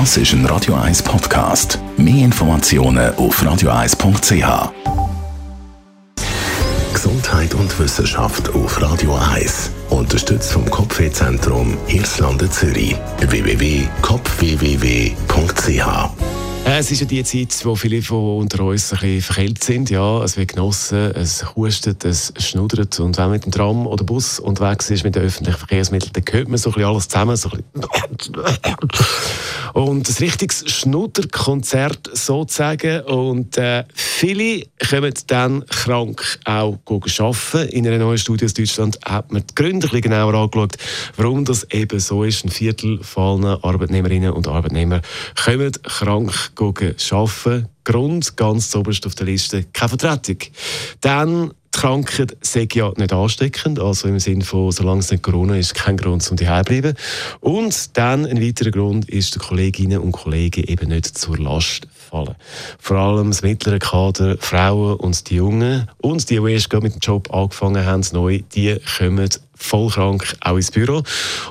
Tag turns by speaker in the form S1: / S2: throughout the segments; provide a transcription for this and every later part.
S1: Das ist ein Radio 1 Podcast. Mehr Informationen auf radio1.ch. Gesundheit und Wissenschaft auf Radio 1. Unterstützt vom Kopfwehzentrum Irlande Zürich. www.kopfwww.ch
S2: äh, es ist ja die Zeit, wo viele von unter uns ein bisschen verkältet sind. Ja, es wird genossen, es hustet, es schnuddert. Und wenn man mit dem Tram oder Bus unterwegs ist, mit den öffentlichen Verkehrsmitteln, dann hört man so ein bisschen alles zusammen. So ein und ein richtiges Schnudderkonzert sozusagen. Und äh, viele kommen dann krank auch arbeiten. In einer neuen Studie aus Deutschland hat man die Gründe ein bisschen genauer angeschaut, warum das eben so ist. Ein Viertel von Arbeitnehmerinnen und Arbeitnehmer kommen krank arbeiten. Grund, ganz oberst auf der Liste, keine Vertretung. Dann Krankheit sei ja nicht ansteckend, also im Sinne von, solange es nicht Corona ist, kein Grund zum zu bleiben. Und dann ein weiterer Grund ist, den Kolleginnen und Kollegen eben nicht zur Last fallen. Vor allem das mittlere Kader, Frauen und die Jungen und die, die erst mit dem Job angefangen haben, neu, die kommen voll krank auch ins Büro.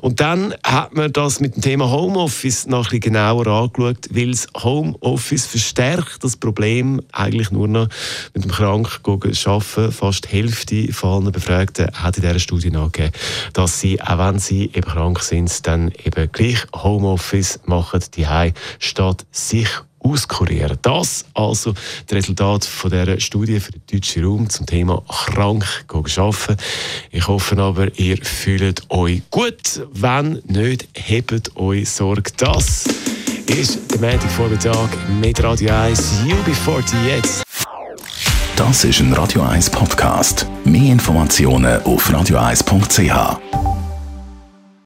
S2: Und dann hat man das mit dem Thema Homeoffice noch ein bisschen genauer angeschaut, weil das Homeoffice verstärkt das Problem eigentlich nur noch mit dem krank arbeiten. Fast die Hälfte von allen Befragten hat in dieser Studie angegeben, dass sie, auch wenn sie eben krank sind, dann eben gleich Homeoffice machen, die statt sich auskurieren. Das also das Resultat von dieser Studie für den deutschen Raum zum Thema krank arbeiten. Ich hoffe aber, ihr fühlt euch gut. Wenn nicht, hebt euch Sorge. Das ist der Montagvormittag mit Radio 1 UB40
S1: Das ist ein Radio 1 Podcast. Mehr Informationen auf radio1.ch.